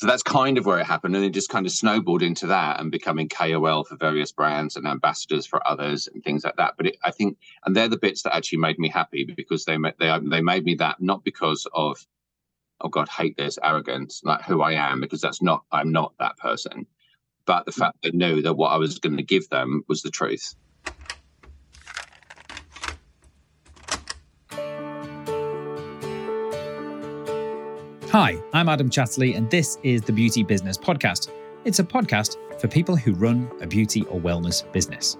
so that's kind of where it happened, and it just kind of snowballed into that and becoming KOL for various brands and ambassadors for others and things like that. But it, I think, and they're the bits that actually made me happy because they they they made me that not because of oh god, hate this arrogance, like who I am, because that's not I'm not that person, but the fact that knew that what I was going to give them was the truth. Hi, I'm Adam Chatterley, and this is the Beauty Business Podcast. It's a podcast for people who run a beauty or wellness business.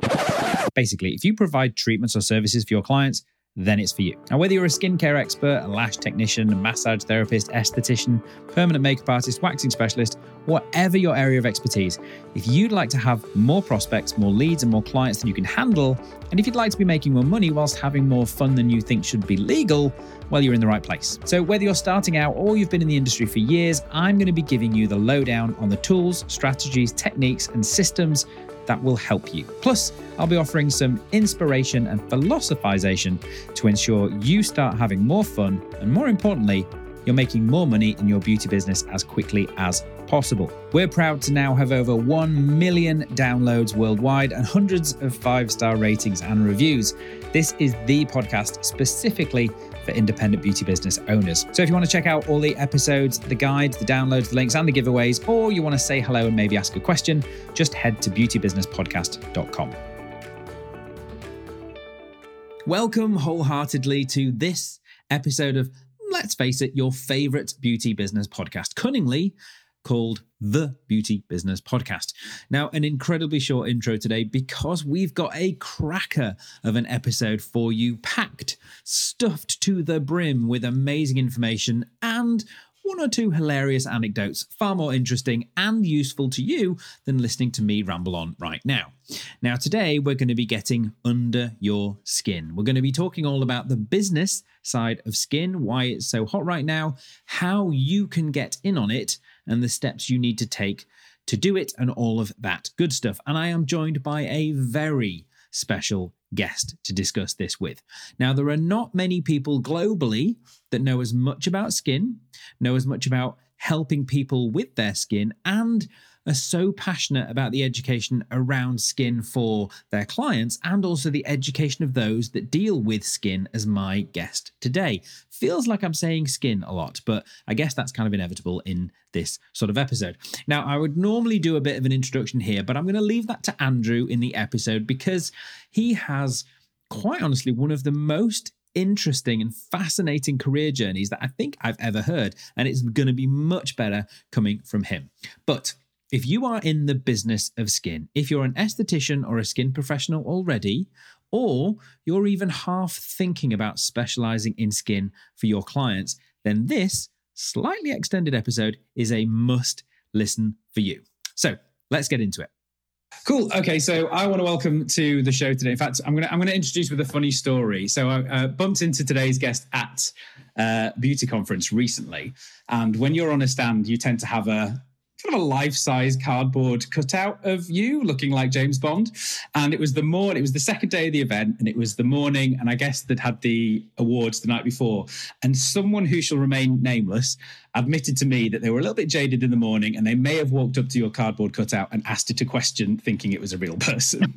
Basically, if you provide treatments or services for your clients, then it's for you. Now, whether you're a skincare expert, a lash technician, a massage therapist, esthetician, permanent makeup artist, waxing specialist, whatever your area of expertise, if you'd like to have more prospects, more leads, and more clients than you can handle, and if you'd like to be making more money whilst having more fun than you think should be legal, well, you're in the right place. So, whether you're starting out or you've been in the industry for years, I'm going to be giving you the lowdown on the tools, strategies, techniques, and systems that will help you. Plus, I'll be offering some inspiration and philosophization to ensure you start having more fun and, more importantly, you're making more money in your beauty business as quickly as possible. We're proud to now have over 1 million downloads worldwide and hundreds of five star ratings and reviews. This is the podcast specifically for independent beauty business owners. So if you want to check out all the episodes, the guides, the downloads, the links, and the giveaways, or you want to say hello and maybe ask a question, just head to beautybusinesspodcast.com. Welcome wholeheartedly to this episode of, let's face it, your favorite beauty business podcast, cunningly called The Beauty Business Podcast. Now, an incredibly short intro today because we've got a cracker of an episode for you, packed, stuffed to the brim with amazing information and one or two hilarious anecdotes, far more interesting and useful to you than listening to me ramble on right now. Now, today we're going to be getting under your skin. We're going to be talking all about the business side of skin, why it's so hot right now, how you can get in on it, and the steps you need to take to do it, and all of that good stuff. And I am joined by a very special guest to discuss this with. Now, there are not many people globally that know as much about skin, know as much about helping people with their skin, and are so passionate about the education around skin for their clients and also the education of those that deal with skin as my guest today. Feels like I'm saying skin a lot, but I guess that's kind of inevitable in this sort of episode. Now, I would normally do a bit of an introduction here, but I'm going to leave that to Andrew in the episode because he has quite honestly one of the most interesting and fascinating career journeys that I think I've ever heard. And it's going to be much better coming from him. But if you are in the business of skin, if you're an esthetician or a skin professional already, or you're even half thinking about specializing in skin for your clients, then this slightly extended episode is a must listen for you. So let's get into it. Cool. Okay, so I want to welcome to the show today. In fact, I'm to I'm to introduce with a funny story. So I uh, bumped into today's guest at uh, beauty conference recently, and when you're on a stand, you tend to have a kind of a life-size cardboard cutout of you looking like James Bond. And it was the morning, it was the second day of the event, and it was the morning, and I guess they'd had the awards the night before. And someone who shall remain nameless admitted to me that they were a little bit jaded in the morning and they may have walked up to your cardboard cutout and asked it a question thinking it was a real person.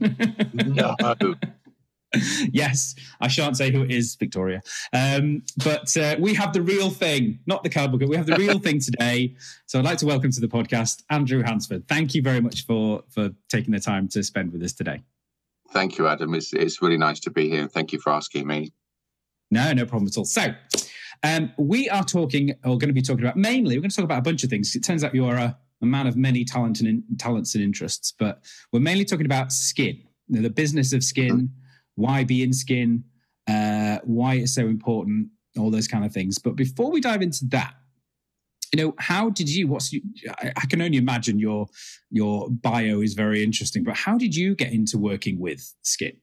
no. yes, I shan't say who it is, Victoria. Um, but uh, we have the real thing, not the cardboard. We have the real thing today. So I'd like to welcome to the podcast Andrew Hansford. Thank you very much for for taking the time to spend with us today. Thank you, Adam. It's it's really nice to be here. Thank you for asking me. No, no problem at all. So. Um, we are talking, or going to be talking about mainly, we're going to talk about a bunch of things. It turns out you are a, a man of many talent and in, talents and interests, but we're mainly talking about skin, the business of skin, mm-hmm why be in skin, uh, why it's so important, all those kind of things. But before we dive into that, you know, how did you? What's you, I, I can only imagine your your bio is very interesting. But how did you get into working with skin?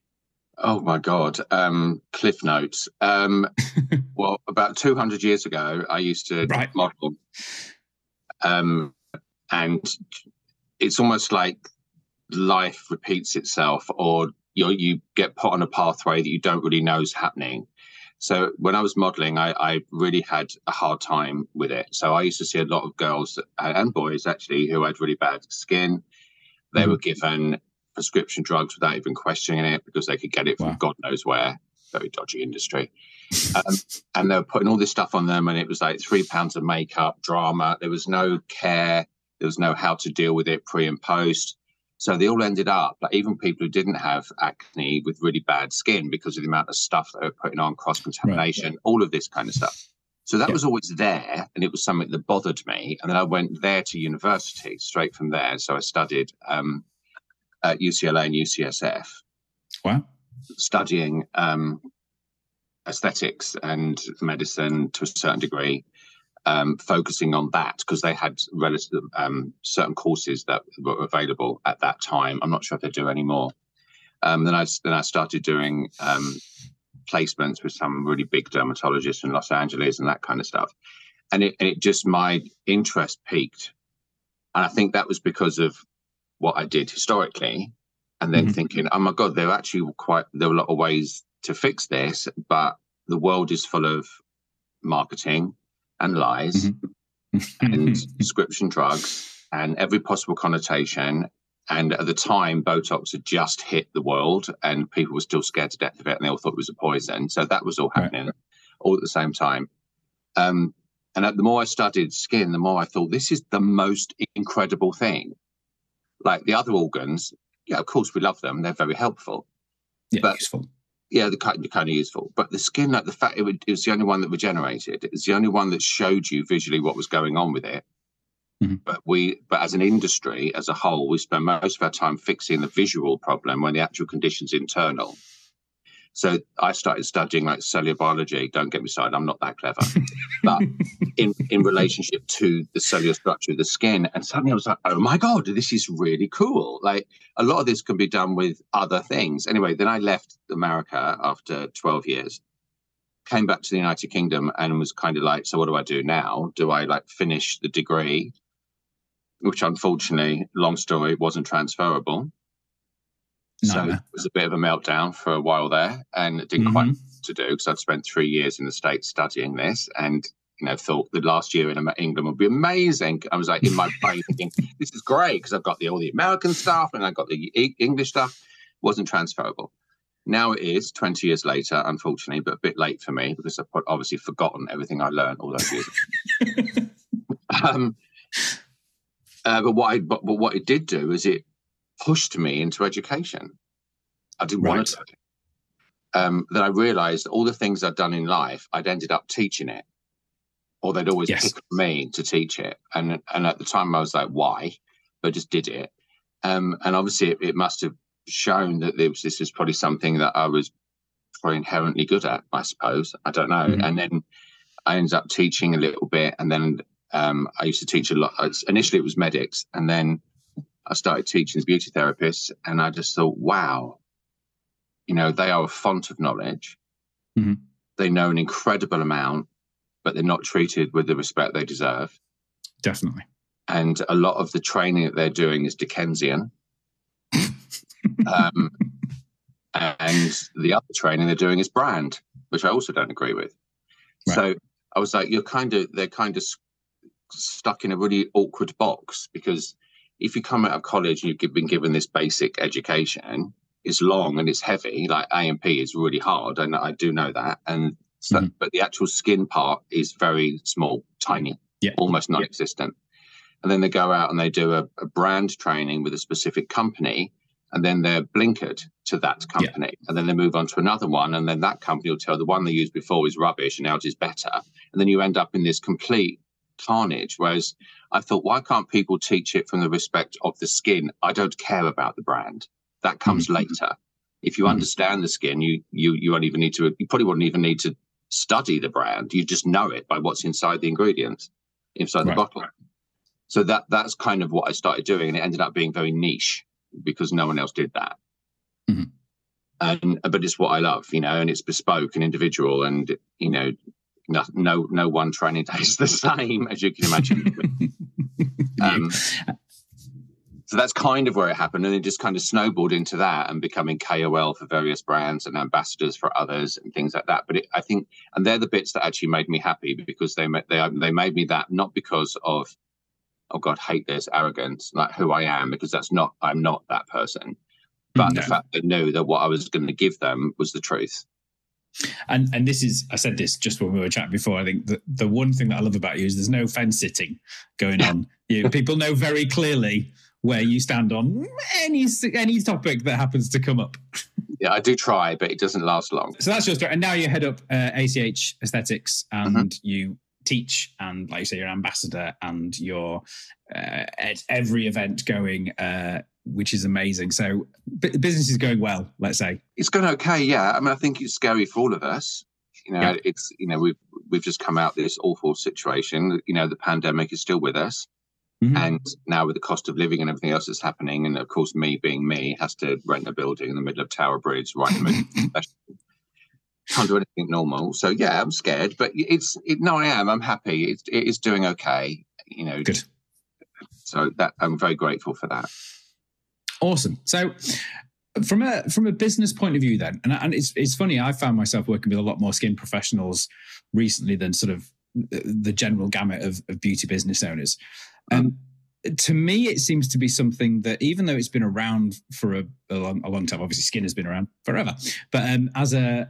Oh my God. Um, cliff notes. Um, well, about 200 years ago, I used to right. model. Um, and it's almost like life repeats itself or you you get put on a pathway that you don't really know is happening. So when I was modeling, I, I, really had a hard time with it. So I used to see a lot of girls and boys actually who had really bad skin. They mm-hmm. were given prescription drugs without even questioning it because they could get it from wow. God knows where. Very dodgy industry. um, and they were putting all this stuff on them, and it was like three pounds of makeup, drama. There was no care. There was no how to deal with it pre and post. So they all ended up, like even people who didn't have acne with really bad skin because of the amount of stuff they were putting on, cross contamination, right. all of this kind of stuff. So that yeah. was always there, and it was something that bothered me. And then I went there to university straight from there. So I studied um, at UCLA and UCSF. Wow. Studying um, aesthetics and medicine to a certain degree um, focusing on that because they had relative um, certain courses that were available at that time. I'm not sure if they do anymore. Um, then I then I started doing um, placements with some really big dermatologists in Los Angeles and that kind of stuff, and it and it just my interest peaked, and I think that was because of what I did historically, and then mm-hmm. thinking, oh my god, there are actually quite there are a lot of ways to fix this, but the world is full of marketing and lies mm-hmm. and prescription drugs and every possible connotation. And at the time, Botox had just hit the world and people were still scared to death of it and they all thought it was a poison. So that was all happening right. all at the same time. Um, and the more I studied skin, the more I thought this is the most incredible thing. Like the other organs, yeah, of course we love them; they're very helpful. Yeah, but useful yeah, the kind, kind of useful. But the skin, like the fact it, would, it, was the only one that regenerated. It was the only one that showed you visually what was going on with it. Mm-hmm. But we, but as an industry as a whole, we spend most of our time fixing the visual problem when the actual condition's internal. So I started studying like cellular biology. Don't get me started; I'm not that clever. but in in relationship to the cellular structure of the skin, and suddenly I was like, "Oh my god, this is really cool!" Like a lot of this can be done with other things. Anyway, then I left America after 12 years, came back to the United Kingdom, and was kind of like, "So what do I do now? Do I like finish the degree?" Which unfortunately, long story, wasn't transferable so it was a bit of a meltdown for a while there, and it didn't mm-hmm. quite to do because I'd spent three years in the states studying this, and you know thought the last year in England would be amazing. I was like in my brain thinking this is great because I've got the all the American stuff and I got the English stuff. wasn't transferable. Now it is 20 years later, unfortunately, but a bit late for me because I've obviously forgotten everything I learned all those years. um, uh, but what I but, but what it did do is it pushed me into education. I didn't right. want to. Um, then I realized all the things I'd done in life, I'd ended up teaching it, or they'd always yes. pick me to teach it. And and at the time, I was like, why? But I just did it. Um, and obviously, it, it, must have shown that was, this is probably something that I was probably inherently good at. I suppose I don't know. Mm-hmm. And then I ended up teaching a little bit, and then um, I used to teach a lot. Initially, it was medics, and then I started teaching beauty therapists, and I just thought, wow, you know, they are a font of knowledge. Mm-hmm. They know an incredible amount, but they're not treated with the respect they deserve. Definitely. And a lot of the training that they're doing is Dickensian. um, and the other training they're doing is brand, which I also don't agree with. Right. So I was like, you're kind of, they're kind of stuck in a really awkward box because if you come out of college and you've been given this basic education, it's long and it's heavy. Like A&P is really hard, and I do know that. And so, mm-hmm. but the actual skin part is very small, tiny, yeah. almost non-existent. Yeah. And then they go out and they do a, a, brand training with a specific company, and then they're blinkered to that company, yeah. and then they move on to another one, and then that company will tell the one they used before is rubbish, and now it is better, and then you end up in this complete carnage. Whereas I thought, why can't people teach it from the respect of the skin? I don't care about the brand. That comes mm-hmm. later. If you mm-hmm. understand the skin, you you you won't even need to. You probably wouldn't even need to study the brand. You just know it by what's inside the ingredients, inside right. the bottle. So that that's kind of what I started doing, and it ended up being very niche because no one else did that. Mm-hmm. And but it's what I love, you know, and it's bespoke and individual, and you know, no, no, no one training day is the same as you can imagine. um, so that's kind of where it happened and it just kind of snowballed into that and becoming kol for various brands and ambassadors for others and things like that but it, i think and they're the bits that actually made me happy because they they they made me that not because of oh god hate this arrogance like who i am because that's not i'm not that person but no. the fact that knew that what i was going to give them was the truth and and this is I said this just when we were chatting before. I think the the one thing that I love about you is there's no fence sitting going on. you people know very clearly where you stand on any any topic that happens to come up. Yeah, I do try, but it doesn't last long. So that's your story. And now you head up uh, ACH Aesthetics, and mm-hmm. you teach, and like you say, you're an ambassador, and you're uh, at every event going, uh, which is amazing. So b- business is going well. Let's say it's going okay. Yeah, I mean, I think it's scary for all of us. You know, yeah. it's you know we've we've just come out this awful situation. You know, the pandemic is still with us. Mm-hmm. And now with the cost of living and everything else that's happening, and of course me being me, has to rent a building in the middle of Tower Bridge, right in the middle. Can't do anything normal. So yeah, I'm scared, but it's it, no, I am. I'm happy. It's it is doing okay. You know. Good. So that I'm very grateful for that. Awesome. So from a from a business point of view then and, and it's it's funny i found myself working with a lot more skin professionals recently than sort of the general gamut of, of beauty business owners um, to me, it seems to be something that, even though it's been around for a, a, long, a long, time, obviously skin has been around forever, but um, as a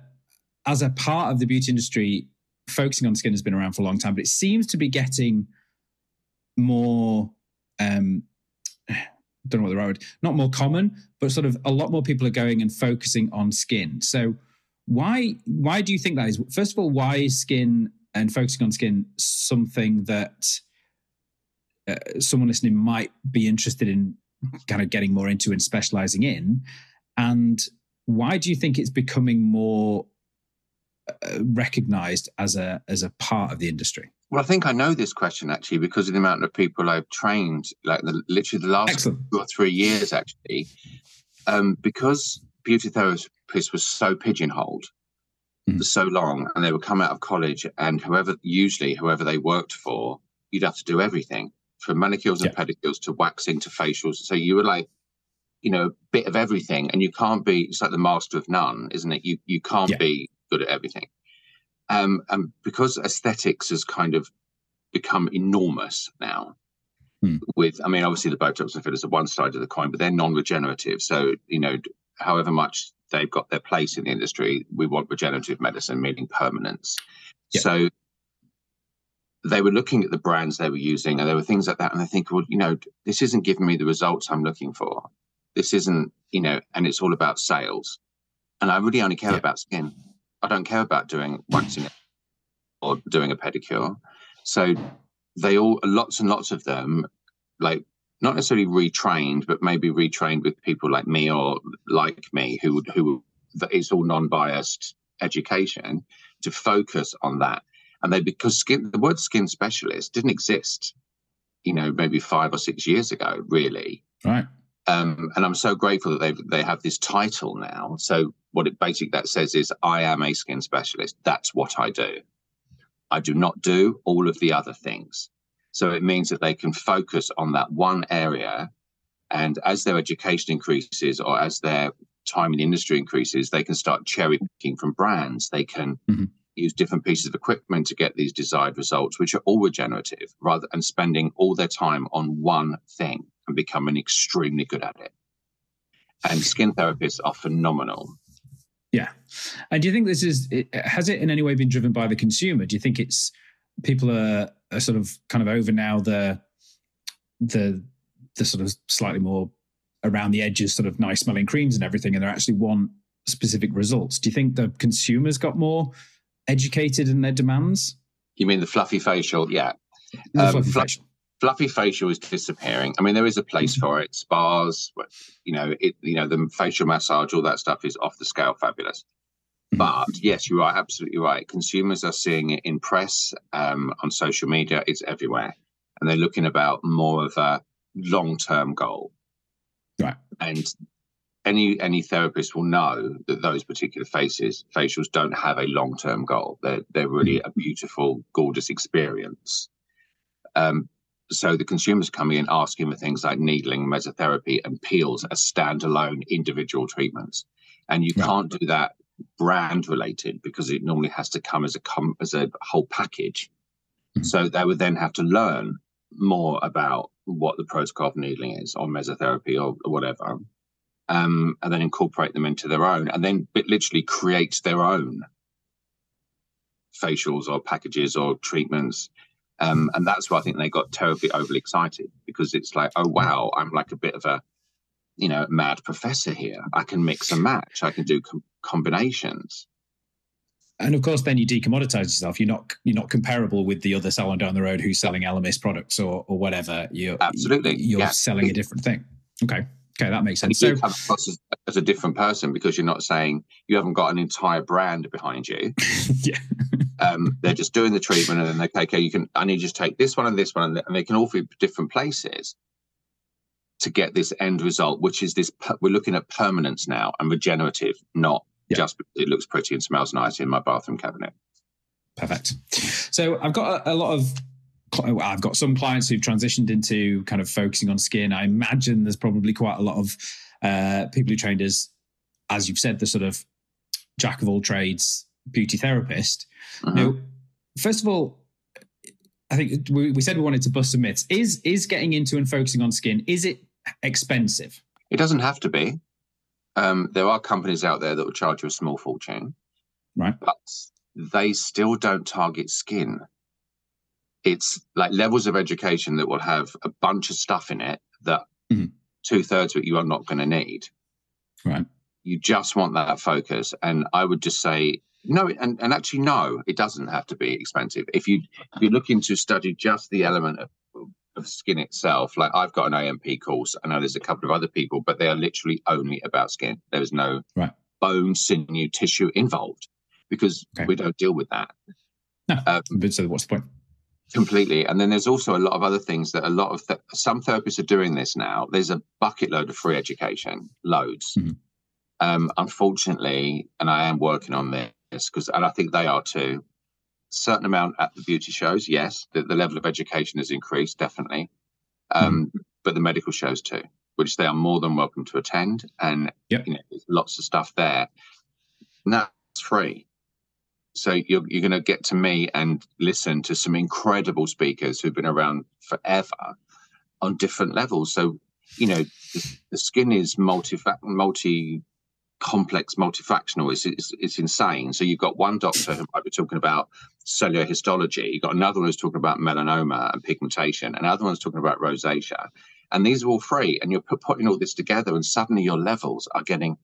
as a part of the beauty industry, focusing on skin has been around for a long time. But it seems to be getting more. Um, don't know what the right word, not more common, but sort of a lot more people are going and focusing on skin. So why why do you think that is? First of all, why is skin and focusing on skin something that uh, someone listening might be interested in kind of getting more into and specializing in and why do you think it's becoming more recognized as a as a part of the industry well i think i know this question actually because of the amount of people i've trained like the, literally the last Excellent. two or three years actually um, because beauty therapists was so pigeonholed mm. for so long and they would come out of college and whoever usually whoever they worked for you'd have to do everything from manicures and yeah. pedicures to waxing to facials. So you were like, you know, a bit of everything, and you can't be. It's like the master of none, isn't it? You you can't yeah. be good at everything. Um, and because aesthetics has kind of become enormous now. Hmm. With, I mean, obviously the Botox and fillers are one side of the coin, but they're non-regenerative. So you know, however much they've got their place in the industry, we want regenerative medicine, meaning permanence. Yeah. So they were looking at the brands they were using and there were things like that. And they think, well, you know, this isn't giving me the results I'm looking for. This isn't, you know, and it's all about sales. And I really only care yeah. about skin. I don't care about doing waxing or doing a pedicure. So they all, lots and lots of them, like not necessarily retrained, but maybe retrained with people like me or like me who who it's all non-biased education to focus on that. And they because skin the word skin specialist didn't exist you know maybe five or six years ago really. Right um, and i'm so grateful that they they have this title now. So what it basically that says is i am a skin specialist. That's what i do. I do not do all of the other things. So it means that they can focus on that one area. And as their education increases or as their time in the industry increases they can start cherry picking from brands. They can mm-hmm. use different pieces of equipment to get these desired results, which are all regenerative, rather than spending all their time on one thing and becoming extremely good at it. And skin therapists are phenomenal. Yeah. And do you think this is, has it in any way been driven by the consumer? Do you think it's people are, are sort of kind of over now the, the, the sort of slightly more around the edges, sort of nice smelling creams and everything, and they actually want specific results? Do you think the consumers got more educated in their demands? You mean the fluffy facial? Yeah. The um, fluffy facial. Fluffy facial is disappearing. I mean, there is a place mm-hmm. for it. Spas, you know, it, you know, the facial massage, all that stuff is off the scale, fabulous. Mm-hmm. But yes, you are absolutely right. Consumers are seeing it in press, um, on social media. It's everywhere, and they're looking about more of a long-term goal. Right. And any any therapist will know that those particular faces facials don't have a long term goal. They're they're really a beautiful, gorgeous experience. Um, so the consumers coming in asking for things like needling, mesotherapy, and peels as standalone individual treatments, and you right. can't do that brand related because it normally has to come as a com- as a whole package. Mm-hmm. So they would then have to learn more about what the protocol of needling is, or mesotherapy, or, or whatever, um, and then incorporate them into their own, and then it literally create their own facials or packages or treatments. Um, and that's why I think they got terribly overly excited because it's like, oh wow, I'm like a bit of a, you know, mad professor here. I can mix and match. I can do com- combinations. And of course, then you decommoditize yourself. You're not you're not comparable with the other salon down the road who's selling Elemis products or or whatever. You're absolutely you're yeah. selling a different thing. Okay. Okay, that makes sense. So, come across as, as, a different person because you're not saying you haven't got an entire brand behind you. yeah. um, they're just doing the treatment and then they okay, okay, you can. I need you to take this one and this one, and they can all be different places to get this end result, which is this. We're looking at permanence now and regenerative, not yeah. just it looks pretty and smells nice in my bathroom cabinet. Perfect. So I've got a, a lot of I've got some clients who've transitioned into kind of focusing on skin. I imagine there's probably quite a lot of uh, people who trained as, as you've said, the sort of jack of all trades beauty therapist. Uh-huh. Now, first of all, I think we, we said we wanted to bust some myths. Is is getting into and focusing on skin is it expensive? It doesn't have to be. Um, there are companies out there that will charge you a small fortune, right? But they still don't target skin it's like levels of education that will have a bunch of stuff in it that mm-hmm. two thirds of it you are not going to need. Right. You just want that focus. And I would just say, no, and, and actually, no, it doesn't have to be expensive. If you if you're looking to study just the element of, of skin itself, like I've got an A&P course, I know there's a couple of other people, but they are literally only about skin. There is no right. bone, sinew, tissue involved because okay. we don't deal with that. No, um, but so what's the point? Completely. And then there's also a lot of other things that a lot of th- some therapists are doing this now. There's a bucket load of free education, loads. Mm-hmm. Um, unfortunately, and I am working on this because, and I think they are too. Certain amount at the beauty shows, yes, the, the level of education has increased definitely, um, mm-hmm. but the medical shows too, which they are more than welcome to attend, and yep. you know, there's lots of stuff there. And that's free. So you're, you're going to get to me and listen to some incredible speakers who've been around forever on different levels. So, you know, the, the skin is multi multi complex, multifactional. It's, it's, it's insane. So you've got one doctor who might be talking about cellular histology. You've got another one who's talking about melanoma and pigmentation. Another one's talking about rosacea. And these are all free. And you're putting all this together, and suddenly your levels are getting,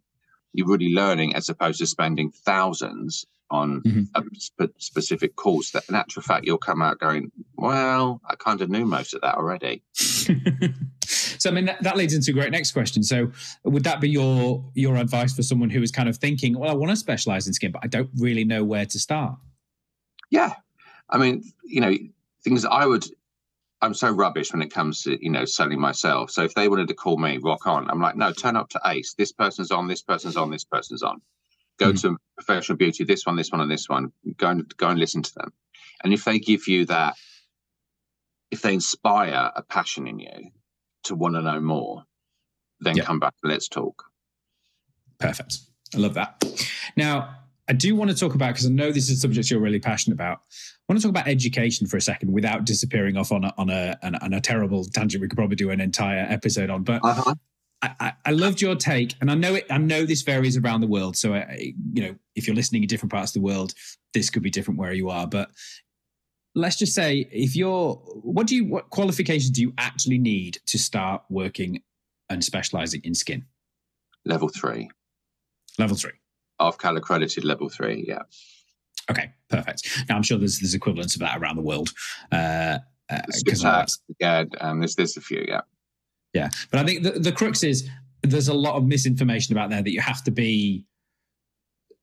you're really learning as opposed to spending thousands on mm-hmm. a sp- specific course that in actual fact you'll come out going well i kind of knew most of that already. So i mean that, that leads into a great next question. So would that be your your advice for someone who is kind of thinking well i want to specialize in skin but i don't really know where to start yeah. I mean you know things i would i'm so rubbish when it comes to you know selling myself so if they wanted to call me rock on i'm like no turn up to ace this person's on this person's on this person's on Go mm. to professional beauty, this one, this one, and this one. Go and go and listen to them. And if they give you that, if they inspire a passion in you to want to know more, then come back and let's talk. Perfect. I love that. Now, I do want to talk about because I know this is a subject you're really passionate about. I want to talk about education for a second without disappearing off on a on a, on a terrible tangent. We could probably do an entire episode on, but uh-huh. I, I, loved your take, and I know it. I know this varies around the world. So, I, you know, if you're listening in different parts of the world, this could be different where you are. But let's just say, if you're, what do you, what qualifications do you actually need to start working and specializing in skin? Level three. Level three. Ofqual accredited level three. Yeah. Okay, perfect. Now I'm sure there's there's equivalents of that around the world. Uh, uh, yeah, um, there's there's a few. Yeah. Yeah, but I think the, the crux is there's a lot of misinformation about there that you have to be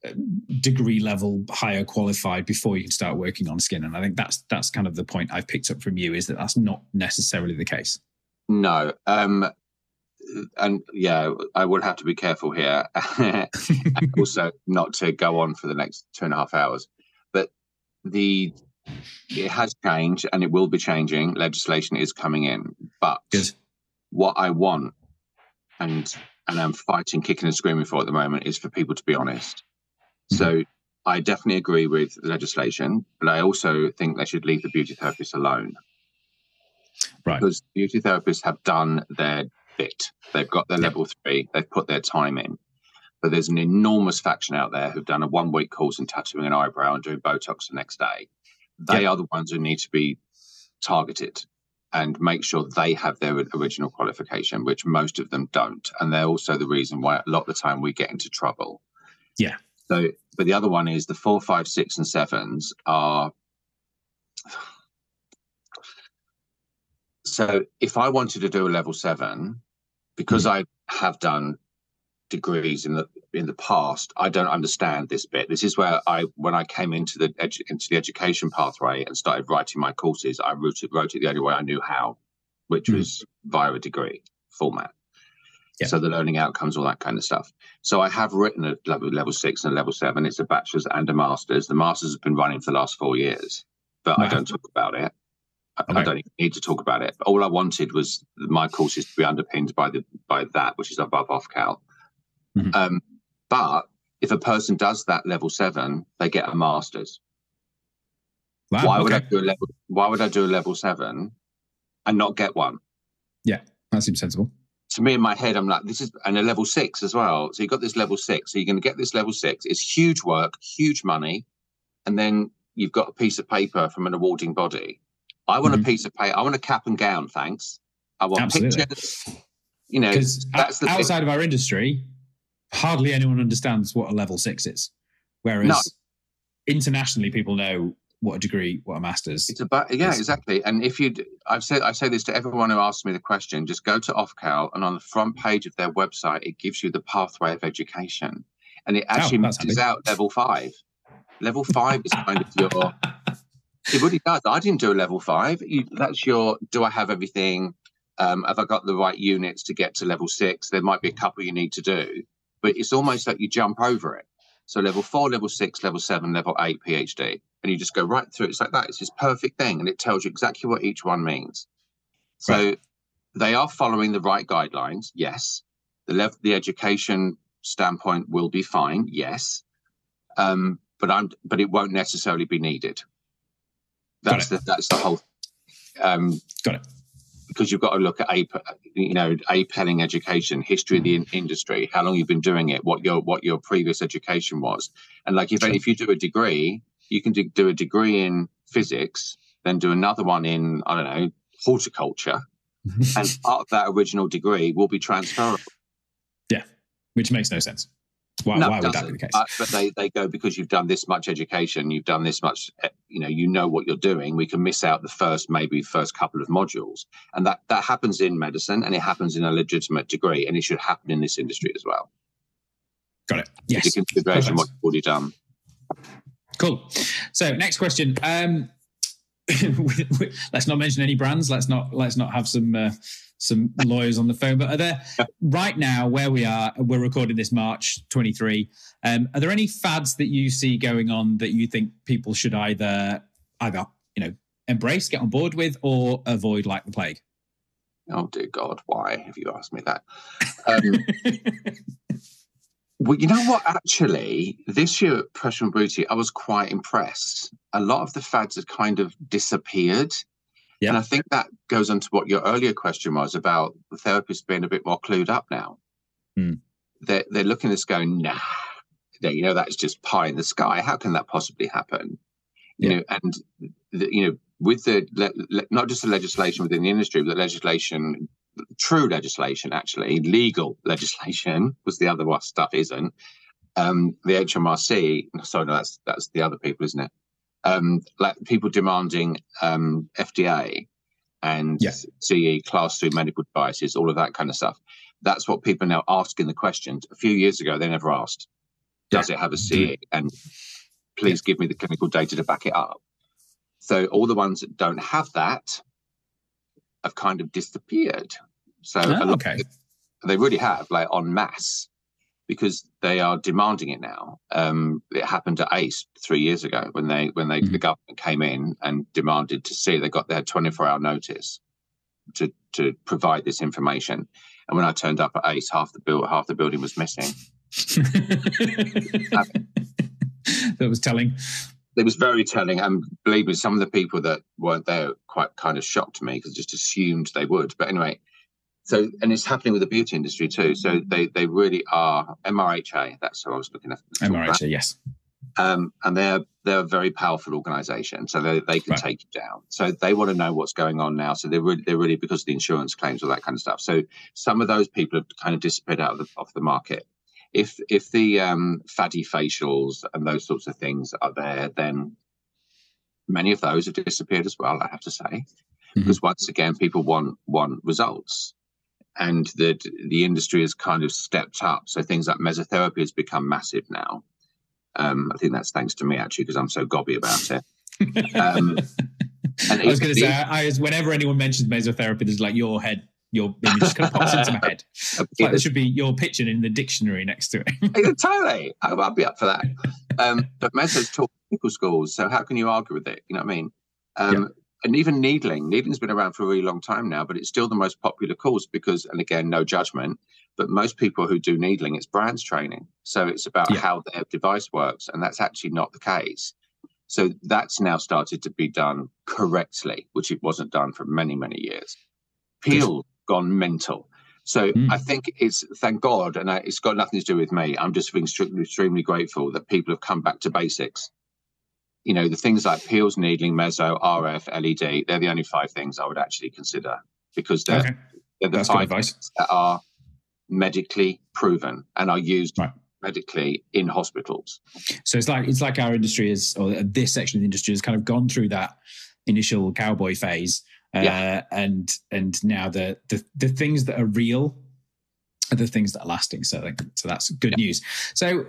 uh, degree level higher qualified before you can start working on skin and i think that's that's kind of the point i've picked up from you is that that's not necessarily the case no um and yeah i will have to be careful here and also not to go on for the next two and a half hours but the it has changed and it will be changing. Legislation is coming in, but Good. what I want and and I'm fighting, kicking and screaming for at the moment is for people to be honest. Mm-hmm. So I definitely agree with legislation, but I also think they should leave the beauty therapists alone Right. because beauty therapists have done their bit. They've got their level three, they've put their time in. But there's an enormous faction out there who've done a one week course in tattooing an eyebrow and doing Botox the next day. They are the ones who need to be targeted and make sure they have their original qualification, which most of them don't. And they're also the reason why a lot of the time we get into trouble. Yeah. So, but the other one is the four, five, six, and sevens are. So, if I wanted to do a level seven, because I have done degrees in the in the past, I don't understand this bit. This is where I, when I came into the edu- into the education pathway and started writing my courses, I wrote it wrote it the only way I knew how, which Mhm. was via a degree format. Yeah. So the learning outcomes, all that kind of stuff. So I have written a level level six and a level seven. It's a bachelor's and a master's. The master's has been running for the last four years, but I don't talk about it. I, I don't even need to talk about it. All I wanted was my courses to be underpinned by the by that, which is above Ofqual. Mhm. Um, but if a person does that level seven, they get a master's. Wow. why would I do a level? Why would I do a level seven and not get one? Yeah, that seems sensible. to me in my head, I'm like, this is and a level six as well. So you got this level six. So you're going to get this level six. It's huge work, huge money, and then you've got a piece of paper from an awarding body. I want Mhm. a piece of paper. I want a cap and gown, thanks. I want Absolutely. pictures. You know, Because that's the thing. outside of our industry, hardly anyone understands what a level six is. Whereas No. internationally, people know what a degree, what a master's. It's about yeah, Yes. exactly. And if you, I've said I say this to everyone who asks me the question. Just go to Ofqual, and on the front page of their website, it gives you the pathway of education, and it actually Oh, matches handy. out level five. Level five is kind of your. It really does. I didn't do a level five. You, that's your. Do I have everything? Um, have I got the right units to get to level six? There might be a couple you need to do, but it's almost like you jump over it. So level four, level six, level seven, level eight, PhD, and you just go right through. It's like that. It's this perfect thing, and it tells you exactly what each one means. So they are following the right guidelines. Yes, the level, the education standpoint will be fine. Yes, um, but I'm, but it won't necessarily be needed. That's the that's the whole. Um, Got it. because you've got to look at a you know a penning education history of the in- industry how long you've been doing it what your what your previous education was and like if, Sure. if you do a degree you can do, do a degree in physics then do another one in i don't know horticulture and part of that original degree will be transferable Yeah, Which makes no sense. Why, no, why would that be the case? Uh, but they, they go because you've done this much education, you've done this much, eh, you know, you know what you're doing. We can miss out the first, maybe first couple of modules, and that that happens in medicine, and it happens in a legitimate degree, and it should happen in this industry as well. Got it. Yes. into consideration Perfect. what you've already done. Cool. So next question. Um, let's not mention any brands. Let's not let's not have some uh, some lawyers on the phone. But are there right now where we are? We're recording this March 23. Um, are there any fads that you see going on that you think people should either either you know embrace, get on board with, or avoid like the plague? Oh dear God, why have you asked me that? Um, well, you know what? Actually, this year at Professional Beauty, I was quite impressed. A lot of the fads had kind of disappeared. Yeah. And I think that goes on to what your earlier question was about the therapist being a bit more clued up now. Hmm. They're, they're looking at this going, nah, you know, that's just pie in the sky. How can that possibly happen? You Yeah. know, and, the, you know, with the, le- le- not just the legislation within the industry, but the legislation true legislation, actually, legal legislation, was the other stuff isn't. Um, the HMRC, sorry, no, that's that's the other people, isn't it? Um, like people demanding um, FDA and Yeah. CE class three medical devices, all of that kind of stuff. That's what people are now asking the questions. A few years ago, they never asked, "Does it have a CE?" and please give me the clinical data to back it up. So all the ones that don't have that have kind of disappeared. So Oh, okay. they really have, like en masse. Because they are demanding it now. Um, it happened to Ace three years ago when they when they mm-hmm. the government came in and demanded to see. They got their 24 hour notice to to provide this information. And when I turned up at Ace, half the build half the building was missing. that was telling. It was very telling, and believe me, some of the people that weren't there quite kind of shocked me because just assumed they would. But anyway, so and it's happening with the beauty industry too. So they they really are MRHA. That's what I was looking at. MRHA, yes. Um, and they're they're a very powerful organisation, so they, they can right. take you down. So they want to know what's going on now. So they're really, they're really because of the insurance claims, all that kind of stuff. So some of those people have kind of disappeared out of the off the market. If if the um, fatty facials and those sorts of things are there, then many of those have disappeared as well. I have to say, mm-hmm. because once again, people want want results and that the industry has kind of stepped up. So things like mesotherapy has become massive now. Um, I think that's thanks to me actually because I'm so gobby about it. Um, I was going to say, I, I, whenever anyone mentions mesotherapy, there's like your head, your image just kind of pops into my head. like there should be your picture in the dictionary next to it. totally, I'll be up for that. Um, but meso's taught medical schools, so how can you argue with it? You know what I mean? Um, and even needling, needling's been around for a really long time now, but it's still the most popular course because, and again, no judgment, but most people who do needling, it's brands training. So it's about yeah. how their device works, and that's actually not the case. So that's now started to be done correctly, which it wasn't done for many, many years. Peel gone mental. So mm. I think it's thank God, and I, it's got nothing to do with me. I'm just being extremely, extremely grateful that people have come back to basics you know, the things like peels, needling, meso, RF, LED, they're the only five things I would actually consider because they're, okay. they're the That's five that are medically proven and are used right. medically in hospitals. So it's like it's like our industry is, or this section of the industry has kind of gone through that initial cowboy phase, uh, yeah. and and now the, the the things that are real are the things that are lasting. So so that's good yeah. news. So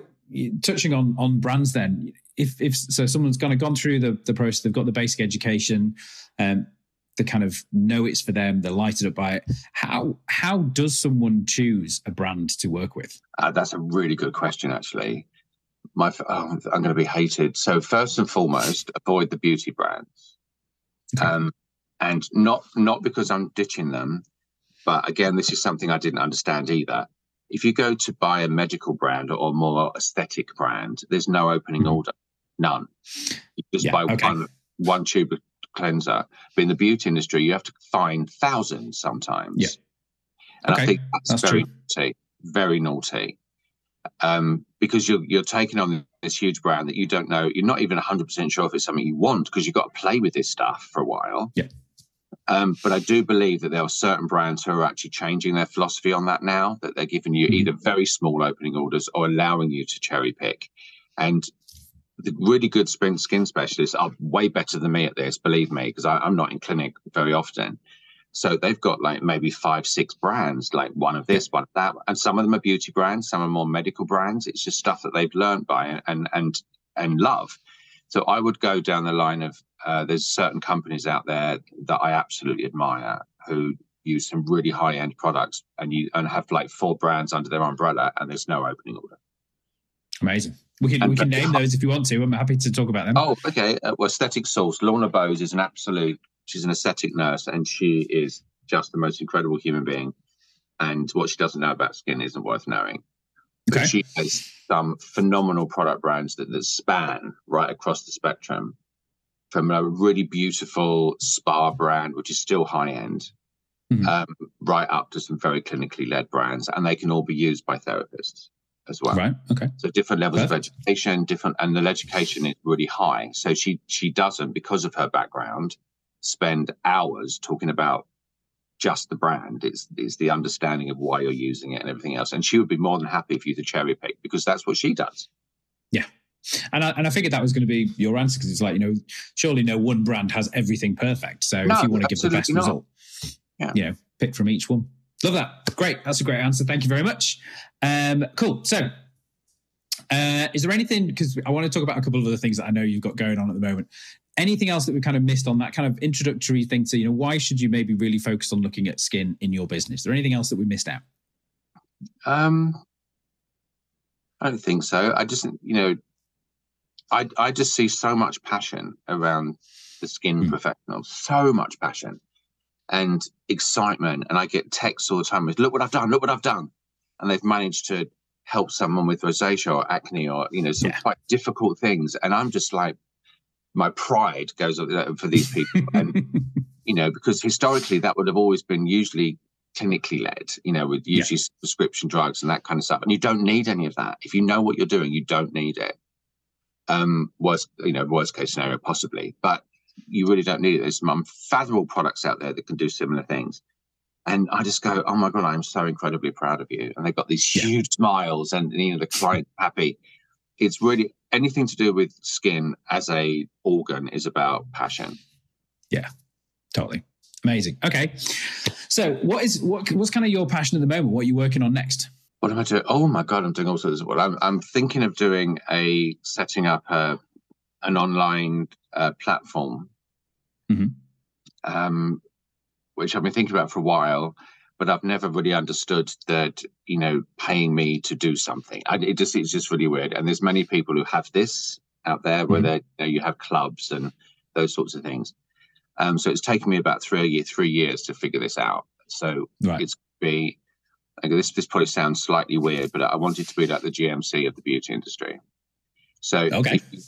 touching on on brands, then if if so someone's kind of gone through the, the process they've got the basic education um they kind of know it's for them they're lighted up by it how how does someone choose a brand to work with uh, that's a really good question actually my oh, i'm going to be hated so first and foremost avoid the beauty brands okay. um and not not because i'm ditching them but again this is something i didn't understand either if you go to buy a medical brand or more aesthetic brand, there's no opening mm-hmm. order. None. You just yeah, buy okay. one one tube of cleanser. But in the beauty industry, you have to find thousands sometimes. Yeah. And okay. I think that's, that's very true. naughty, very naughty. Um, because you're you're taking on this huge brand that you don't know, you're not even 100 percent sure if it's something you want because you've got to play with this stuff for a while. Yeah. Um, but I do believe that there are certain brands who are actually changing their philosophy on that now, that they're giving you mm-hmm. either very small opening orders or allowing you to cherry pick. And the really good skin specialists are way better than me at this, believe me, because I'm not in clinic very often. So they've got like maybe five, six brands, like one of this, one of that, and some of them are beauty brands, some are more medical brands. It's just stuff that they've learned by and and and love. So I would go down the line of uh, there's certain companies out there that I absolutely admire who use some really high end products and you and have like four brands under their umbrella and there's no opening order. Amazing. We can we can name those if you want to. I'm happy to talk about them. Oh, okay. Uh, well, Aesthetic Source. Lorna Bowes is an absolute. She's an aesthetic nurse, and she is just the most incredible human being. And what she doesn't know about skin isn't worth knowing. But okay. she has some phenomenal product brands that, that span right across the spectrum, from a really beautiful spa brand, which is still high end, mm-hmm. um, right up to some very clinically led brands, and they can all be used by therapists as well. Right. Okay. So different levels of education, different, and the education is really high. So she she doesn't, because of her background, spend hours talking about just the brand. It's it's the understanding of why you're using it and everything else. And she would be more than happy for you to cherry pick because that's what she does. Yeah. And I, and I figured that was going to be your answer because it's like, you know, surely no one brand has everything perfect. So no, if you want to give the best not. result, yeah. you know, pick from each one. Love that. Great. That's a great answer. Thank you very much. Um, cool. So, uh, is there anything? Because I want to talk about a couple of other things that I know you've got going on at the moment. Anything else that we kind of missed on that kind of introductory thing to you know why should you maybe really focus on looking at skin in your business? Is there anything else that we missed out? Um, I don't think so. I just, you know, I I just see so much passion around the skin mm. professionals, so much passion and excitement. And I get texts all the time with, look what I've done, look what I've done. And they've managed to help someone with rosacea or acne or, you know, some yeah. quite difficult things. And I'm just like, my pride goes for these people. and, you know, because historically that would have always been usually clinically led, you know, with usually yeah. prescription drugs and that kind of stuff. And you don't need any of that. If you know what you're doing, you don't need it. Um, worst, you know, worst case scenario, possibly. But you really don't need it. There's some unfathomable products out there that can do similar things. And I just go, oh my God, I'm so incredibly proud of you. And they've got these yeah. huge smiles and, you know, the client happy. It's really anything to do with skin as a organ is about passion. Yeah, totally. Amazing. Okay. So what is, what, what's kind of your passion at the moment? What are you working on next? What am I doing? Oh my God, I'm doing all sorts of, well, I'm, I'm thinking of doing a, setting up a, an online uh, platform, mm-hmm. um, which I've been thinking about for a while, but I've never really understood that you know paying me to do something. I, it just it's just really weird. And there's many people who have this out there where mm-hmm. they you, know, you have clubs and those sorts of things. Um, so it's taken me about three year, three years to figure this out. So right. it's be this this probably sounds slightly weird, but I wanted to be like the GMC of the beauty industry. So okay. If,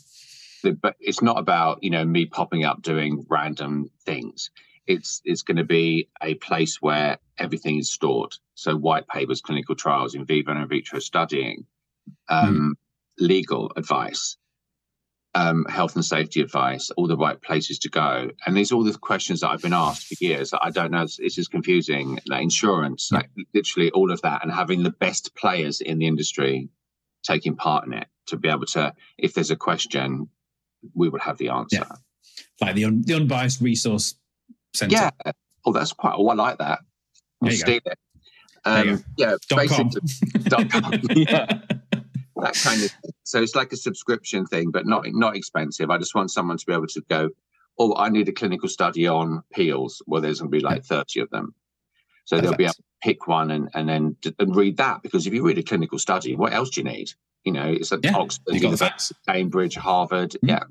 but it's not about you know me popping up doing random things. It's it's going to be a place where everything is stored. So white papers, clinical trials, in vivo and in vitro studying, um, mm. legal advice, um, health and safety advice, all the right places to go. And these are all the questions that I've been asked for years. I don't know. It's, just confusing. Like insurance, like literally all of that, and having the best players in the industry taking part in it to be able to, if there's a question, we would have the answer. Yeah. Like the un, the unbiased resource center. Yeah. Oh, that's quite. Oh, I like that. I'll steal it. Um, yeah, dot com. dot com. yeah. that kind of. So it's like a subscription thing, but not not expensive. I just want someone to be able to go. Oh, I need a clinical study on peels. Well, there's going to be like thirty of them. So Perfect. they'll be able to pick one and, and then and read that because if you read a clinical study, what else do you need? You know, it's at yeah, Oxford, University, Cambridge, Harvard, mm-hmm. yeah,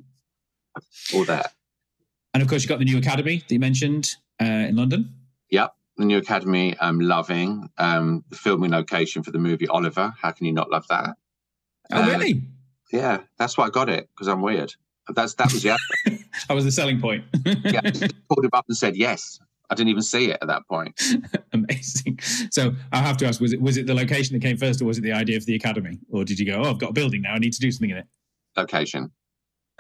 all that. And of course, you've got the new academy that you mentioned uh, in London. Yep, the new academy. I'm loving um, the filming location for the movie Oliver. How can you not love that? Oh, uh, really? Yeah, that's why I got it because I'm weird. That's that was the that was the selling point. yeah, called him up and said yes. I didn't even see it at that point. Amazing. So I have to ask: was it was it the location that came first, or was it the idea for the academy, or did you go, "Oh, I've got a building now; I need to do something in it"? Location.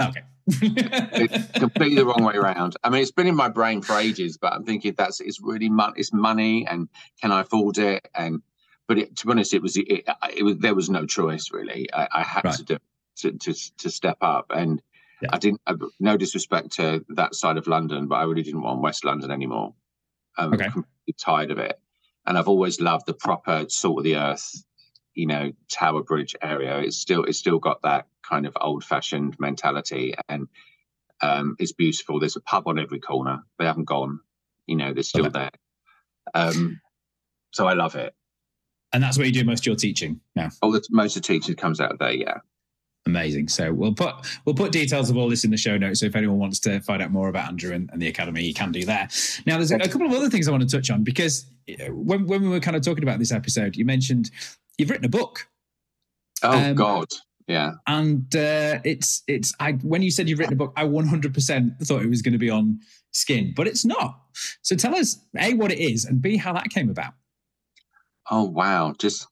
Okay. it's completely the wrong way around. I mean, it's been in my brain for ages, but I'm thinking that's it's really mon- it's money, and can I afford it? And but it, to be honest, it was it, it was there was no choice really. I, I had right. to do to, to to step up and yeah. I didn't. I, no disrespect to that side of London, but I really didn't want West London anymore. I'm okay. completely tired of it, and I've always loved the proper salt of the earth, you know, Tower Bridge area. It's still it's still got that kind of old fashioned mentality, and um, it's beautiful. There's a pub on every corner. They haven't gone. You know, they're still okay. there. Um, so I love it. And that's where you do most of your teaching now. Oh, most of the teaching comes out of there. Yeah. Amazing. So we'll put we'll put details of all this in the show notes. So if anyone wants to find out more about Andrew and, and the academy, you can do that. Now, there's a, a, couple of other things I want to touch on because uh, when when we were kind of talking about this episode, you mentioned you've written a book. Oh um, God, yeah. And uh, it's it's I when you said you've written a book, I 100% thought it was going to be on skin, but it's not. So tell us a what it is and b how that came about. Oh wow! Just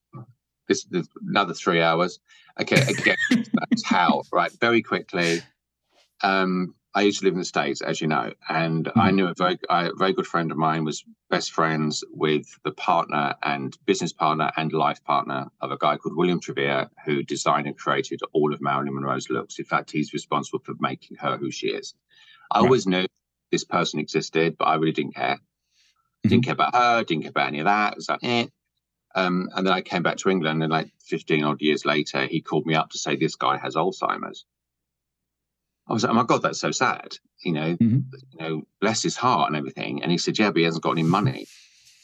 this, this another three hours. Okay, again, that's how, right? Very quickly. Um, I used to live in the States, as you know, and mm-hmm. I knew a very, a very good friend of mine was best friends with the partner and business partner and life partner of a guy called William Travilla, who designed and created all of Marilyn Monroe's looks. In fact, he's responsible for making her who she is. I right. always knew this person existed, but I really didn't care. Mm-hmm. Didn't care about her, didn't care about any of that. It was like, eh. Um, and then I came back to England, and like 15 odd years later, he called me up to say this guy has Alzheimer's. I was like, oh my god, that's so sad. You know, mm-hmm. you know, bless his heart and everything. And he said, yeah, but he hasn't got any money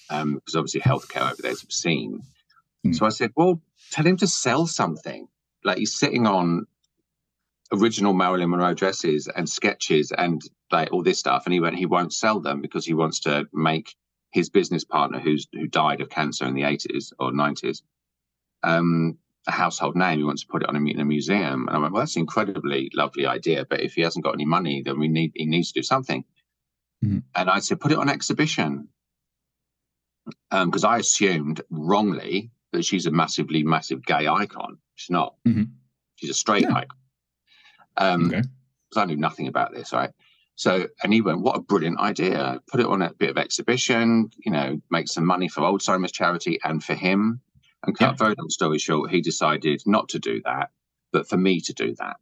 um, because obviously healthcare over there is obscene. Mm-hmm. So I said, well, tell him to sell something. like he's sitting on original Marilyn Monroe dresses and sketches and like all this stuff, and he went he won't sell them because he wants to make his business partner who's who died of cancer in the eighties or nineties um, a household name. He wants to put it on a, in a museum. And I went, well, that's an incredibly lovely idea, but if he hasn't got any money, then we need he needs to do something. Mm-hmm. And I said, put it on exhibition because um, I assumed wrongly that she's a massively massive gay icon. She's not. Mm-hmm. She's a straight yeah. icon. Um, okay. Because I knew nothing about this, right? So, and he went, "What a brilliant idea! Put it on a bit of exhibition. You know, make some money for Alzheimer's charity and for him." And cut yeah. very long story short, he decided not to do that, but for me to do that.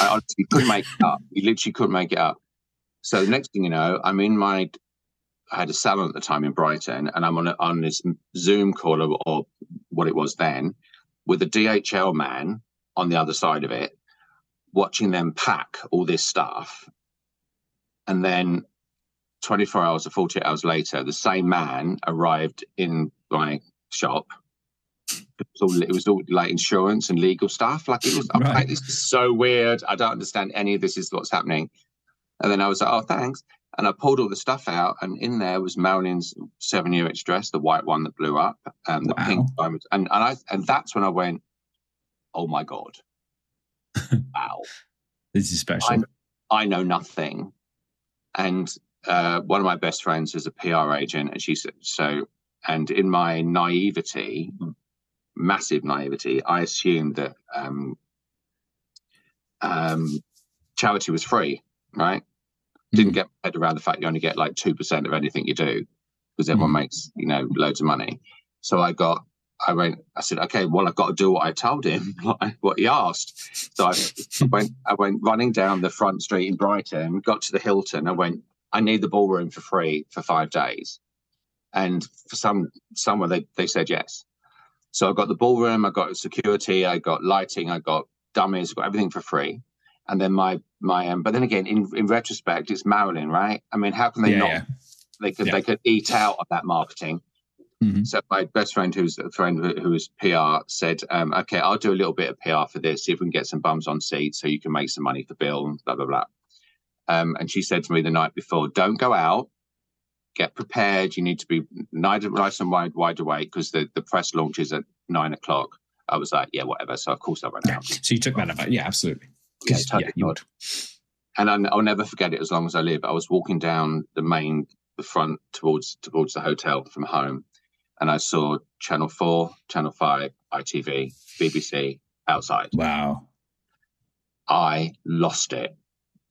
I honestly couldn't make it up. He literally couldn't make it up. So the next thing you know, I'm in my I had a salon at the time in Brighton, and I'm on a, on this Zoom call or, or what it was then with a DHL man on the other side of it, watching them pack all this stuff, and then 24 hours or 48 hours later, the same man arrived in my shop. It was all, it was all like insurance and legal stuff. Like it was, right. I'm like, this is so weird. I don't understand any of this. Is what's happening. And then I was like, oh, thanks. And I pulled all the stuff out, and in there was Marilyn's seven year itch dress, the white one that blew up, and the wow. pink diamonds. And and I and that's when I went, oh my god, wow, this is special. I, I know nothing, and uh, one of my best friends is a PR agent, and she said so. And in my naivety, massive naivety, I assumed that um, um, charity was free, right? didn't get head around the fact you only get like 2% of anything you do because everyone mm. makes, you know, loads of money. So I got, I went, I said, okay, well, I've got to do what I told him, what he asked. So I went, I went running down the front street in Brighton, got to the Hilton. I went, I need the ballroom for free for five days. And for some, somewhere they, they said yes. So I got the ballroom, I got security, I got lighting, I got dummies, I got everything for free and then my my um, but then again in in retrospect it's Marilyn right I mean how can they yeah, not yeah. they could yeah. they could eat out of that marketing mm-hmm. so my best friend who's a friend who was PR said um, okay I'll do a little bit of PR for this see if we can get some bums on seats so you can make some money for Bill and blah blah blah. Um, and she said to me the night before don't go out. Get prepared. You need to be nice and wide wide awake because the the press launches at nine o'clock. I was like yeah whatever. So of course I went out. So you took that about yeah absolutely. Yeah, totally yeah, And I, will never forget it as long as I live. I was walking down the main, the front towards towards the hotel from home, and I saw Channel Four, Channel Five, ITV, BBC outside. Wow! I lost it,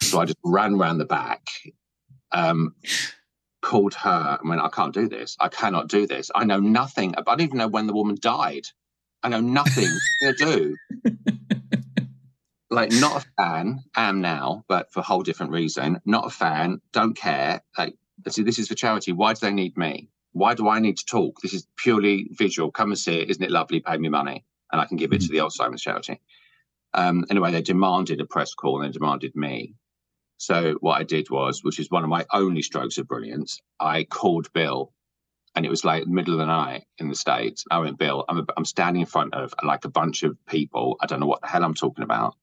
so I just ran around the back. Um, called her and went, I can't do this. I cannot do this. I know nothing. I don't even know when the woman died. I know nothing to do. like not a fan am now but for a whole different reason not a fan don't care like see this is for charity why do they need me why do i need to talk? This is purely visual. Come and see it. Isn't it lovely? Pay me money. And i can give it to mm-hmm. the alzheimer's charity. Um, anyway they demanded a press call and they demanded me. So what i did was which is one of my only strokes of brilliance i called bill. And it was like middle of the night in the states. I went bill I'm, a, I'm standing in front of like a bunch of people. I don't know what the hell i'm talking about.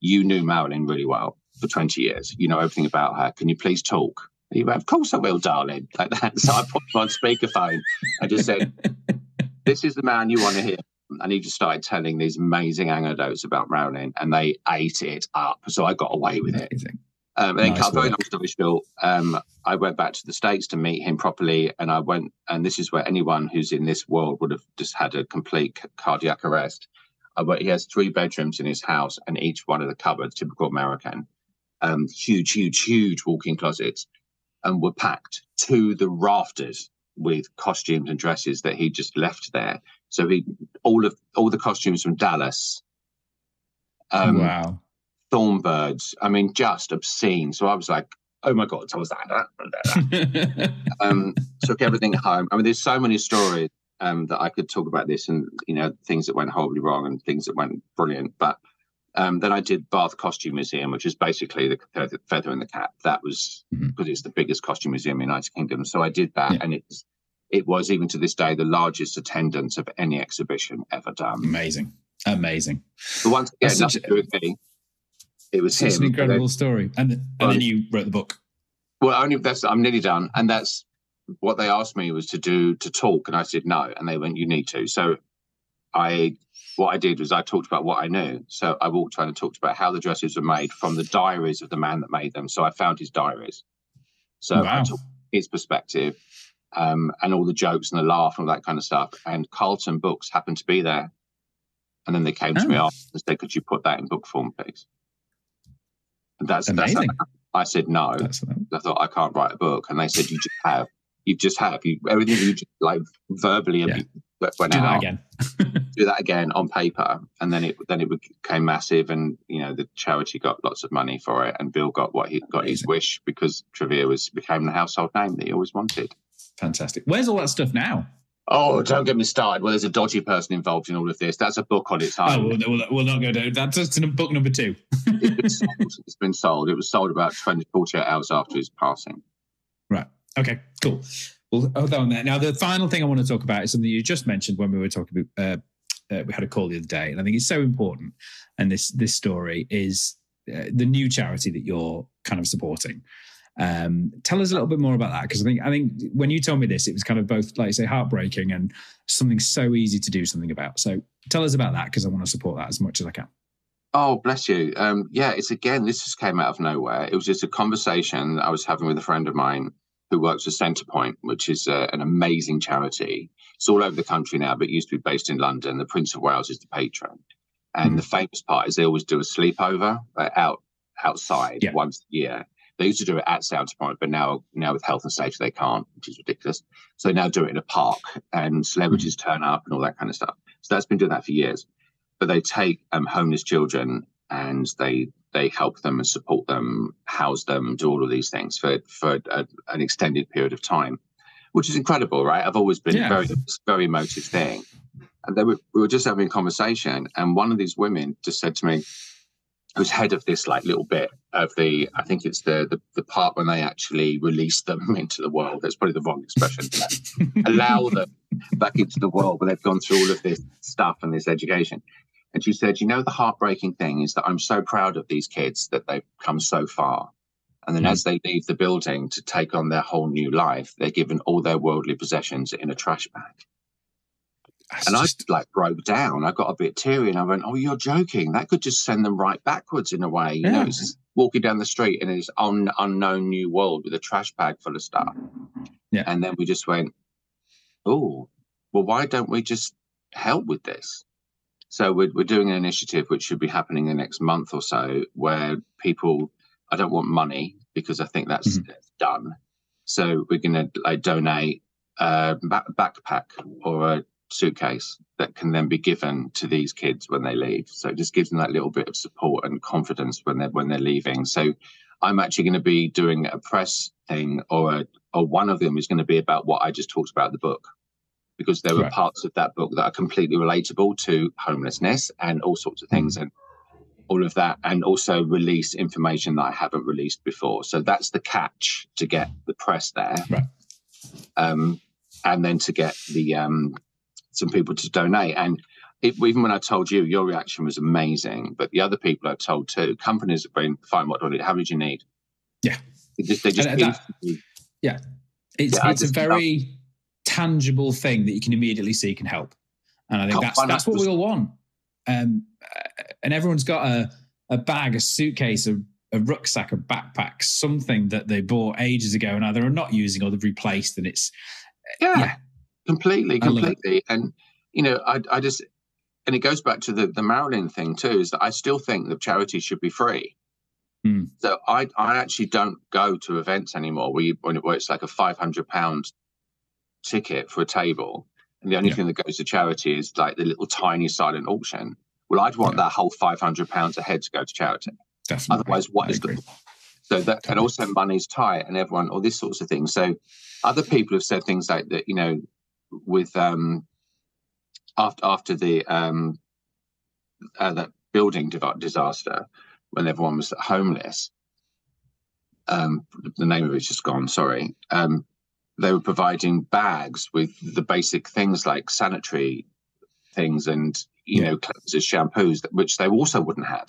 You knew Marilyn really well for 20 years. You know everything about her. Can you please talk? You went, of course I will, darling, like that. So I put him on speakerphone. I just said, this is the man you want to hear. And he just started telling these amazing anecdotes about Rowling, and they ate it up. So I got away with it. Um, and then, nice cut very long story short, um, I went back to the States to meet him properly. And I went, and this is where anyone who's in this world would have just had a complete cardiac arrest. Uh, he has three bedrooms in his house, and each one of the cupboards, typical American, um, huge, huge, huge walk-in closets, and were packed to the rafters with costumes and dresses that he just left there. So he all of all the costumes from Dallas. Um, wow. Thornbirds. I mean, just obscene. So I was like, oh my god, so I was that. that. um, took everything home. I mean, there's so many stories um, that I could talk about this and you know things that went horribly wrong and things that went brilliant. But um, then I did Bath Costume Museum, which is basically the feather in the cap. That was mm-hmm. because it's the biggest costume museum in the United Kingdom. So I did that, yeah. and it's it was even to this day the largest attendance of any exhibition ever done. Amazing, amazing. But once again, nothing to do with me. It was Such him. an incredible Then- story, and and Well, then you wrote the book. well, only that's I'm nearly done, and that's what they asked me was to do to talk, and I said no, and they went, "You need to." So, I what I did was I talked about what I knew. So I walked around and talked about how the dresses were made from the diaries of the man that made them. So I found his diaries. So I Wow. took his perspective, um, and all the jokes and the laugh and all that kind of stuff. And Carlton Books happened to be there, and then they came to me Oh. after and said, "Could you put that in book form, please?" And that's Amazing. that's. I said no. That's I thought I can't write a book, and they said you just have. You just have. You everything you just like verbally Yeah. Went do that out. again. Do that again on paper, and then it then it became massive, and you know the charity got lots of money for it, and Bill got what he got his wish because Trevor was became the household name that he always wanted. Fantastic. Where's all that stuff now? Oh, don't get me started. Well, there's a dodgy person involved in all of this. That's a book on its Oh, own. we'll, we'll, we'll not go down. That's just in book number two. it's, been sold. it's been sold. It was sold about 20, 48 hours after his passing. Right. Okay. Cool. Well, hold on there. Now, the final thing I want to talk about is something you just mentioned when we were talking about. Uh, uh, we had a call the other day, and I think it's so important. And this this story is uh, the new charity that you're kind of supporting. Um, tell us a little bit more about that because I think I think when you told me this, it was kind of both like you say heartbreaking and something so easy to do something about. So tell us about that because I want to support that as much as I can. Oh, bless you. Um, yeah, it's again, this just came out of nowhere. It was just a conversation I was having with a friend of mine who works for Centrepoint, which is uh, an amazing charity. It's all over the country now, but used to be based in London. The Prince of Wales is the patron. And Mhm. the famous part is they always do a sleepover uh, out outside Yeah. once a year. They used to do it at Centrepoint, but now now with health and safety they can't, which is ridiculous. So they now do it in a park and celebrities turn up and all that kind of stuff. So that's been doing that for years but they take um, homeless children and they they help them and support them, house them, do all of these things for for a, an extended period of time, which is incredible, right? I've always been Yeah. very very emotive thing. And they were, we were just having a conversation, and one of these women just said to me, who's head of this like little bit of the, I think it's the the, the part when they actually release them into the world. That's probably the wrong expression. allow them back into the world where they've gone through all of this stuff and this education. And she said, You know, the heartbreaking thing is that I'm so proud of these kids that they've come so far. And then Mm. as they leave the building to take on their whole new life, they're given all their worldly possessions in a trash bag. That's And I just- just like broke down. I got a bit teary and I went, Oh, you're joking. That could just send them right backwards in a way. You know, Yeah. it's walking down the street in this un- unknown new world with a trash bag full of stuff. Yeah. And then we just went, Oh, well, why don't we just help with this? So we're, we're doing an initiative which should be happening in the next month or so where people, I don't want money because I think that's, Mhm. done. So we're going to like donate a back- backpack or a suitcase that can then be given to these kids when they leave. So it just gives them that little bit of support and confidence when they're when they're leaving. So I'm actually going to be doing a press thing, or a, or one of them is going to be about what I just talked about the book, because there were Right. parts of that book that are completely relatable to homelessness and all sorts of things and. All of that, and also release information that I haven't released before. So that's the catch to get the press there, Right. um, and then to get the um, some people to donate. And it, even when I told you, your reaction was amazing. But the other people I told too, companies have been fine. What do I need? How do you need? Yeah. They just, they just that- instantly- it's Yeah, it's a very tangible thing that you can immediately see can help, and I think that's that's what we all want. Um, uh, and everyone's got a a bag, a suitcase, a, a rucksack, a backpack, something that they bought ages ago and either are not using or they've replaced, and it's yeah, yeah. completely, I love it. completely. And you know, I, I just, and it goes back to the the Marilyn thing too. Is that I still think that charity should be free. Hmm. So I I actually don't go to events anymore where you where it's like a five hundred pound ticket for a table, and the only Yeah. thing that goes to charity is like the little tiny silent auction. Well, I'd want Yeah. that whole five hundred pounds a head to go to charity. definitely. Otherwise, what I is agree. the so that and also money's tight and everyone all these sorts of things. So other people have said things like that, you know, with um after after the um uh, that building disaster when everyone was homeless. Um, the name of it's just gone. Sorry. Um, they were providing bags with the basic things like sanitary things and you yeah. know cleansers, shampoos, which they also wouldn't have.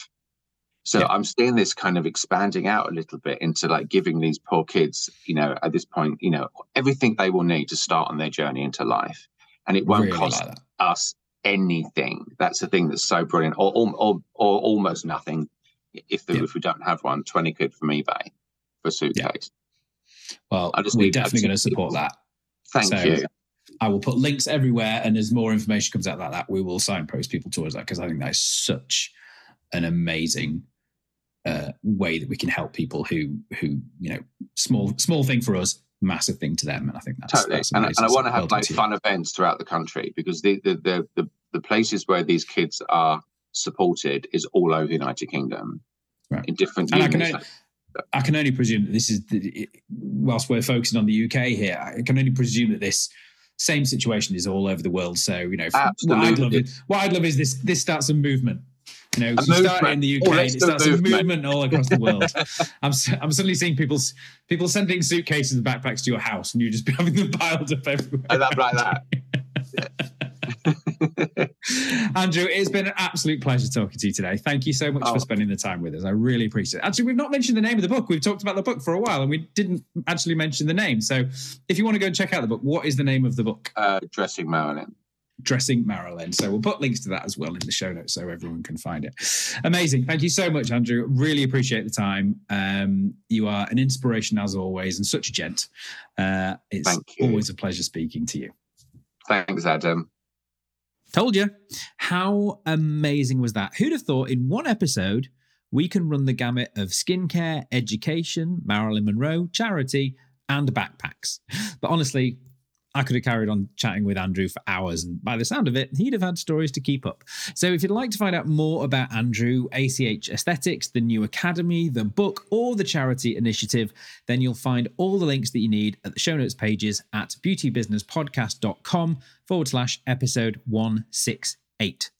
So yeah. I'm seeing this kind of expanding out a little bit into like giving these poor kids, you know, at this point, you know, everything they will need to start on their journey into life, and it won't really cost like us anything. That's the thing that's so brilliant, or or, or, or almost nothing if the, yeah. if we don't have one. Twenty quid from eBay for a suitcase. Well, we're definitely going to support that. Thank so you. I will put links everywhere, and as more information comes out like that, we will signpost people towards that because I think that is such an amazing uh, way that we can help people who who you know small small thing for us, massive thing to them, and I think that's totally. That's and, and, I want to have like fun events throughout the country because the the, the the the places where these kids are supported is all over the United Kingdom right. in different. And I can, I can only presume that this is the, whilst we're focusing on the UK here. I can only presume that this same situation is all over the world. So you know, what I'd love is what I'd love is this this starts a movement. You know, you start in the UK oh, and it starts a movement all across the world. I'm I'm suddenly seeing people people sending suitcases and backpacks to your house, and you just be having them piled up everywhere. Like that, like that. Andrew, it's been an absolute pleasure talking to you today. Thank you so much oh. for spending the time with us. I really appreciate it. Actually, we've not mentioned the name of the book. We've talked about the book for a while and we didn't actually mention the name. So if you want to go and check out the book, what is the name of the book? Uh, Dressing Marilyn. Dressing Marilyn. So we'll put links to that as well in the show notes so everyone can find it. Amazing. Thank you so much, Andrew. Really appreciate the time. Um, you are an inspiration as always and such a gent. Uh, it's always a pleasure speaking to you. Thanks, Adam. Told you. How amazing was that? Who'd have thought in one episode we can run the gamut of skincare, education, Marilyn Monroe, charity, and backpacks? But honestly, I could have carried on chatting with Andrew for hours, and by the sound of it, he'd have had stories to keep up. So, if you'd like to find out more about Andrew, ACH Aesthetics, the new academy, the book, or the charity initiative, then you'll find all the links that you need at the show notes pages at beautybusinesspodcast.com forward slash episode 168.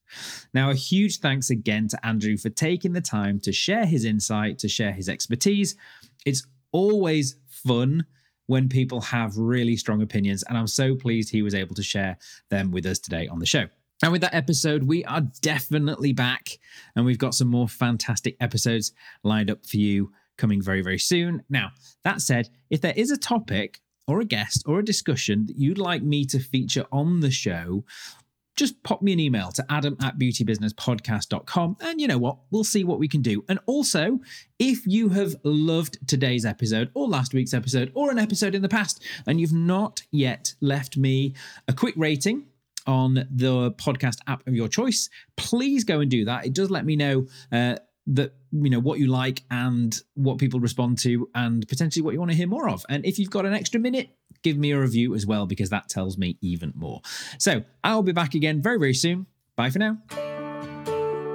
Now, a huge thanks again to Andrew for taking the time to share his insight, to share his expertise. It's always fun when people have really strong opinions. And I'm so pleased he was able to share them with us today on the show. And with that episode, we are definitely back, and we've got some more fantastic episodes lined up for you coming very, very soon. Now, that said, if there is a topic or a guest or a discussion that you'd like me to feature on the show, just pop me an email to adam at beautybusinesspodcast.com and you know what we'll see what we can do. And also if you have loved today's episode or last week's episode or an episode in the past and you've not yet left me a quick rating on the podcast app of your choice please go and do that. It does let me know uh, that you know what you like and what people respond to and potentially what you want to hear more of. And if you've got an extra minute give me a review as well because that tells me even more. So i'll be back again very very soon. Bye for now.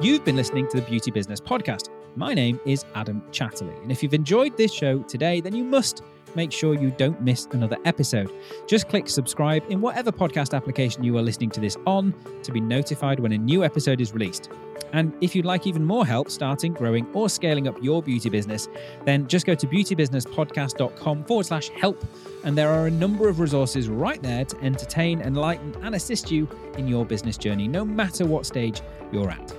You've been listening to the beauty business podcast. My name is adam chatterley. And if you've enjoyed this show today then you must make sure you don't miss another episode. Just click subscribe in whatever podcast application you are listening to this on to be notified when a new episode is released. And if you'd like even more help starting, growing, or scaling up your beauty business, then just go to beautybusinesspodcast.com forward slash help. And there are a number of resources right there to entertain, enlighten, and assist you in your business journey, no matter what stage you're at.